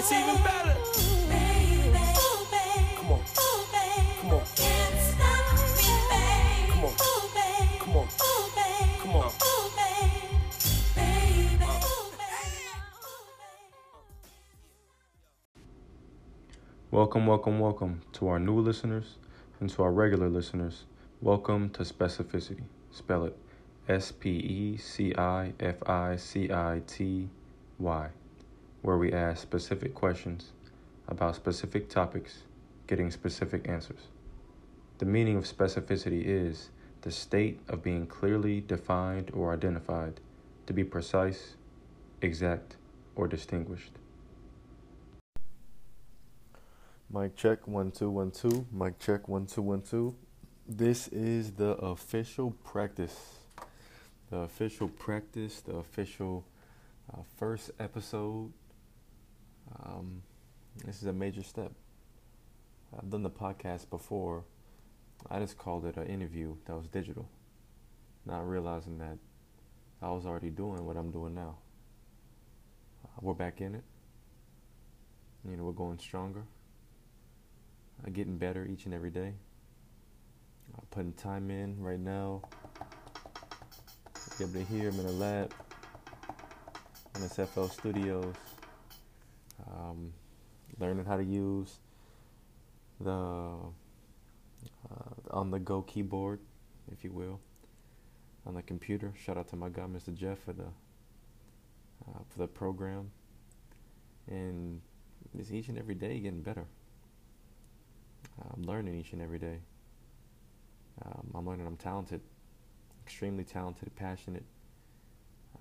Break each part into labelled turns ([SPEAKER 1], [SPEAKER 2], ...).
[SPEAKER 1] gets even better.
[SPEAKER 2] Welcome, welcome, welcome to our new listeners and to our regular listeners. Welcome to Specificity. Spell it S P E C I F I C I T Y, where we ask specific questions about specific topics, getting specific answers. The meaning of specificity is the state of being clearly defined or identified, to be precise, exact, or distinguished. Mic check one two one two. Mic check one two one two. This is the official practice. The official practice. The official uh, first episode. Um, this is a major step. I've done the podcast before. I just called it an interview that was digital, not realizing that I was already doing what I'm doing now. Uh, we're back in it. You know, we're going stronger uh, getting better each and every day. Uh, putting time in right now. Be able to hear him in the lab, in SFL Studios. Um, learning how to use the uh, on the go keyboard, if you will, on the computer. Shout out to my guy, Mr. Jeff, for the uh, for the program, and it's each and every day getting better. I'm learning each and every day. Um, I'm learning I'm talented, extremely talented, passionate.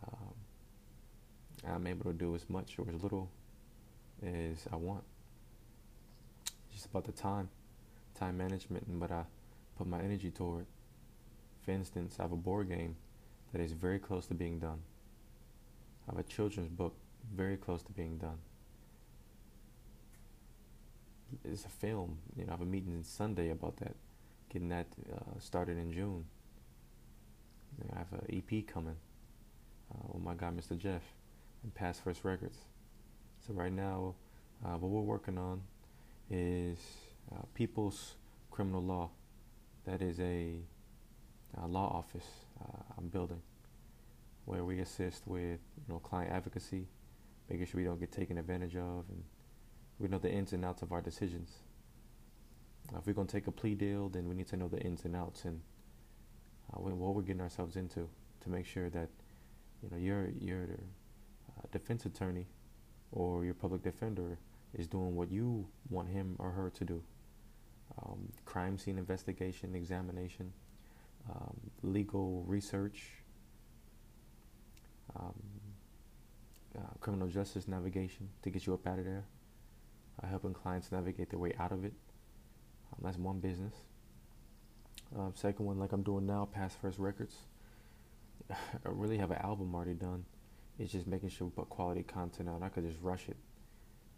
[SPEAKER 2] Um, I'm able to do as much or as little as I want. It's just about the time, time management, and what I put my energy toward. For instance, I have a board game that is very close to being done. I have a children's book very close to being done it's a film. You know, I have a meeting Sunday about that, getting that uh, started in June. I have an EP coming uh, with my guy Mr. Jeff and Pass First Records. So right now, uh, what we're working on is uh, People's Criminal Law. That is a, a law office uh, I'm building where we assist with you know client advocacy, making sure we don't get taken advantage of and we know the ins and outs of our decisions. Uh, if we're to take a plea deal, then we need to know the ins and outs and uh, what we're getting ourselves into to make sure that you know your your uh, defense attorney or your public defender is doing what you want him or her to do. Um, crime scene investigation, examination, um, legal research, um, uh, criminal justice navigation to get you up out of there uh, helping clients navigate their way out of it. Um, that's one business. Um, second one, like I'm doing now, Pass First Records. I really have an album already done. It's just making sure we put quality content out. I could just rush it.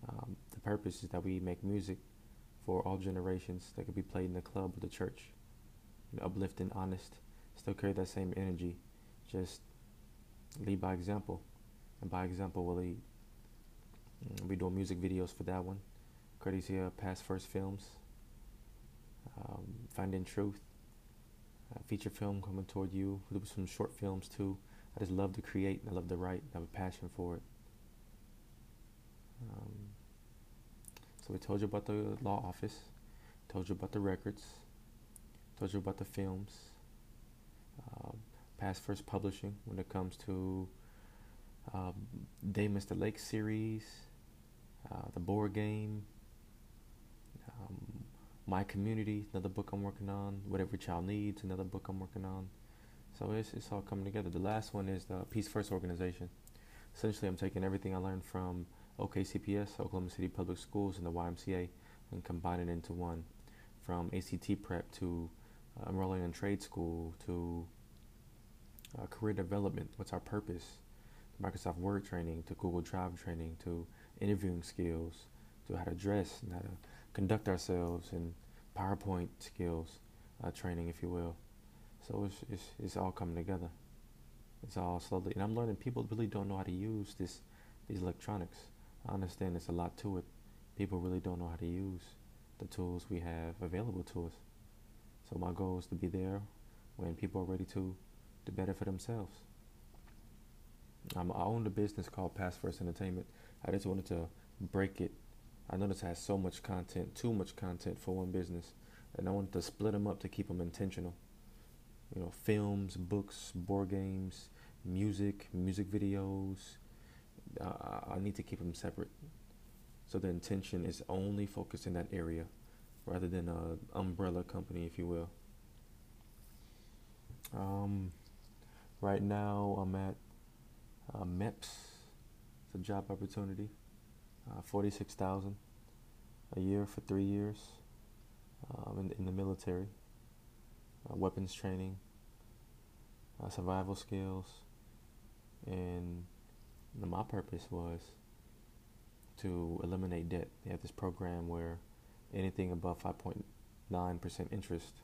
[SPEAKER 2] Um, the purpose is that we make music for all generations that could be played in the club or the church. You know, uplifting, honest, still carry that same energy. Just lead by example. And by example, we'll lead. Mm, we doing music videos for that one courtesy of Pass First Films. Um, Finding Truth, feature film coming toward you. We'll do some short films too. I just love to create. And I love to write. I have a passion for it. Um, so we told you about the law office, told you about the records, told you about the films, uh, Pass First Publishing when it comes to uh, Day Mr. Lake series, uh, the board game, um, My Community, another book I'm working on. What Every Child Needs, another book I'm working on. So it's, it's all coming together. The last one is the Peace First organization. Essentially, I'm taking everything I learned from OKCPS, Oklahoma City Public Schools, and the YMCA, and combining it into one. From ACT prep to uh, enrolling in trade school to uh, career development. What's our purpose? Microsoft Word training to Google Drive training to interviewing skills to how to dress and how to conduct ourselves and PowerPoint skills uh, training, if you will. So it's, it's, it's all coming together. It's all slowly, and I'm learning people really don't know how to use this these electronics. I understand there's a lot to it. People really don't know how to use the tools we have available to us. So my goal is to be there when people are ready to do better for themselves. I own a business called Pass First Entertainment. I just wanted to break it. I noticed I had so much content, too much content for one business, and I wanted to split them up to keep them intentional. You know, films, books, board games, music, music videos. I, I need to keep them separate. So the intention is only focused in that area rather than an umbrella company, if you will. Um, right now, I'm at uh, MEPS. It's a job opportunity. Uh, Forty-six thousand a year for three years um, in, in the military. Uh, weapons training, uh, survival skills, and my purpose was to eliminate debt. They have this program where anything above 5.9% interest,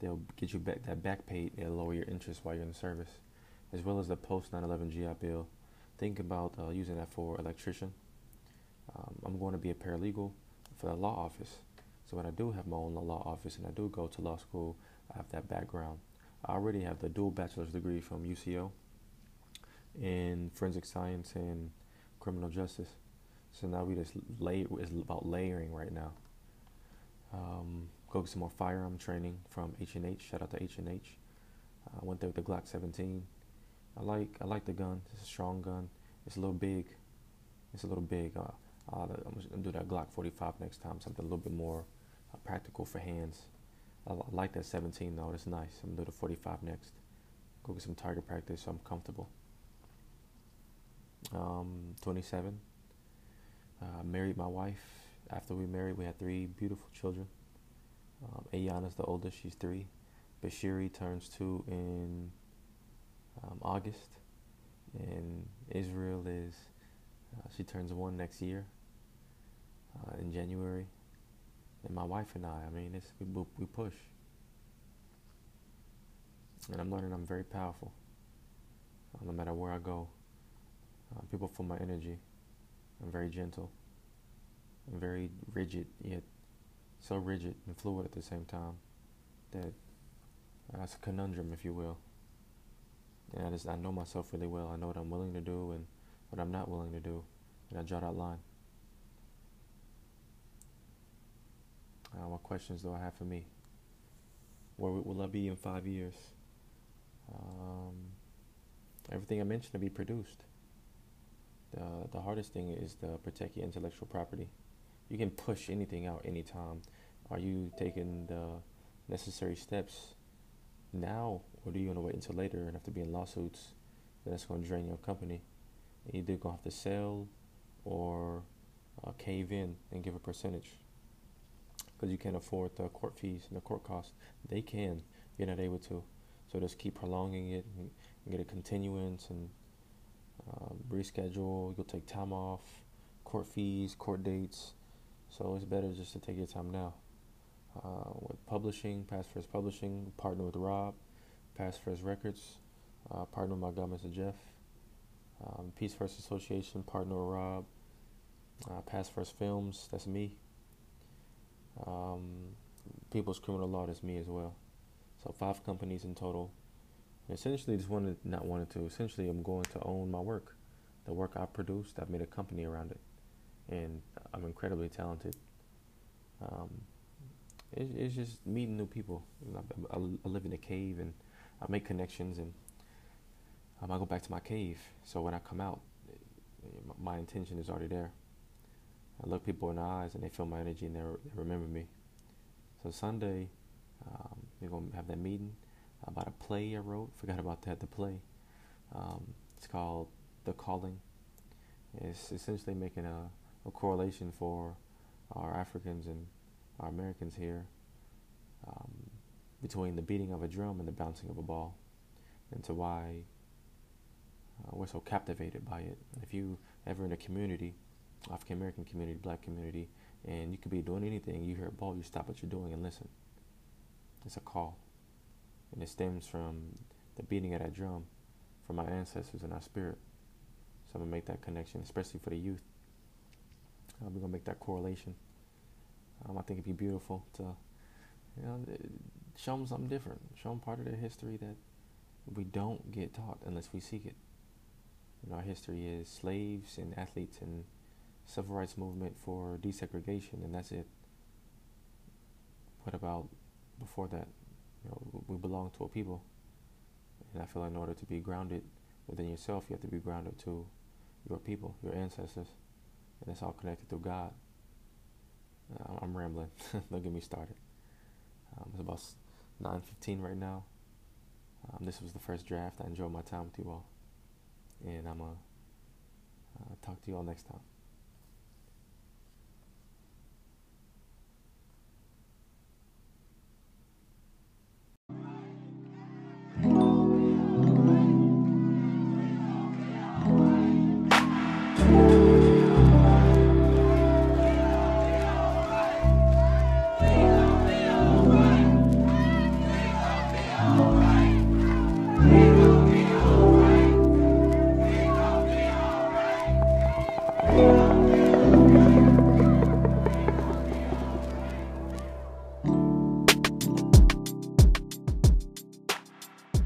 [SPEAKER 2] they'll get you back that back paid. They'll lower your interest while you're in service, as well as the post 9/11 GI Bill. Think about uh, using that for electrician. Um, I'm going to be a paralegal for the law office. So when I do have my own law office and I do go to law school, I have that background. I already have the dual bachelor's degree from UCO in forensic science and criminal justice. So now we just lay it's about layering right now. Um, go get some more firearm training from H and H. Shout out to H and H. I went there with the Glock 17. I like I like the gun. It's a strong gun. It's a little big. It's a little big. Uh, uh, I'm gonna do that Glock 45 next time. Something a little bit more uh, practical for hands. I, like that 17 though. It's nice. I'm do the 45 next. Go get some target practice so I'm comfortable. Um, 27. Uh, married my wife. After we married, we had three beautiful children. Um, Ayana's the oldest, she's three. Bashiri turns two in um, August. And Israel is, uh, she turns one next year uh, in January. And my wife and I, I mean, it's, we, we push. And I'm learning I'm very powerful. Uh, no matter where I go, uh, people feel my energy. I'm very gentle. I'm very rigid, yet so rigid and fluid at the same time that uh, a conundrum, if you will. And I just I know myself really well. I know what I'm willing to do and what I'm not willing to do, and I draw that line. Uh, what questions do I have for me? Where will I be in five years? Um, everything I mentioned to be produced. The, the hardest thing is to protect your intellectual property. You can push anything out anytime. Are you taking the necessary steps now, or do you want to wait until later and have to be in lawsuits? Then That's going to drain your company. And either going to have to sell or uh, cave in and give a percentage because you can't afford the court fees and the court costs. They can, you're not able to. So just keep prolonging it and get a continuance and um, reschedule. You'll take time off, court fees, court dates. So it's better just to take your time now. Uh, with publishing, Pass First Publishing, partner with Rob, Pass First Records, uh, partner with my government, Mr. Jeff. Um, Peace First Association, partner with Rob. Uh, Pass First Films, that's me. Um, People's Criminal Law, that's me as well. So five companies in total. Essentially just wanted not wanted to essentially i'm going to own my work. The work i produced i've made a company around it. And i'm incredibly talented. Um, it, it's just meeting new people. I, I, I, live in a cave and i make connections and um, i go back to my cave. So when i come out my intention is already there i look people in the eyes and they feel my energy and they, remember me so sunday um, we're going to have that meeting about a play I wrote. Forgot about that. The play. Um, it's called The Calling. It's essentially making a, a correlation for our Africans and our Americans here um, between the beating of a drum and the bouncing of a ball, and to why uh, we're so captivated by it. If you ever in a community, African American community, black community, and you could be doing anything, you hear a ball, you stop what you're doing and listen. It's a call and it stems from the beating of that drum from our ancestors and our spirit. So I'm gonna make that connection, especially for the youth. Uh, we're gonna make that correlation. Um, I think it'd be beautiful to, you know, show them something different. Show them part of their history that we don't get taught unless we seek it. You know, our history is slaves and athletes and civil rights movement for desegregation, and that's it. What about before that? You know, we belong to a people, and I feel in order to be grounded within yourself, you have to be grounded to your people, your ancestors, and it's all connected through God. Uh, I'm rambling. Don't get me started. Um, it's about 9:15 right now. Um, this was the first draft. I enjoyed my time with you all, and I'm gonna uh, talk to you all next time.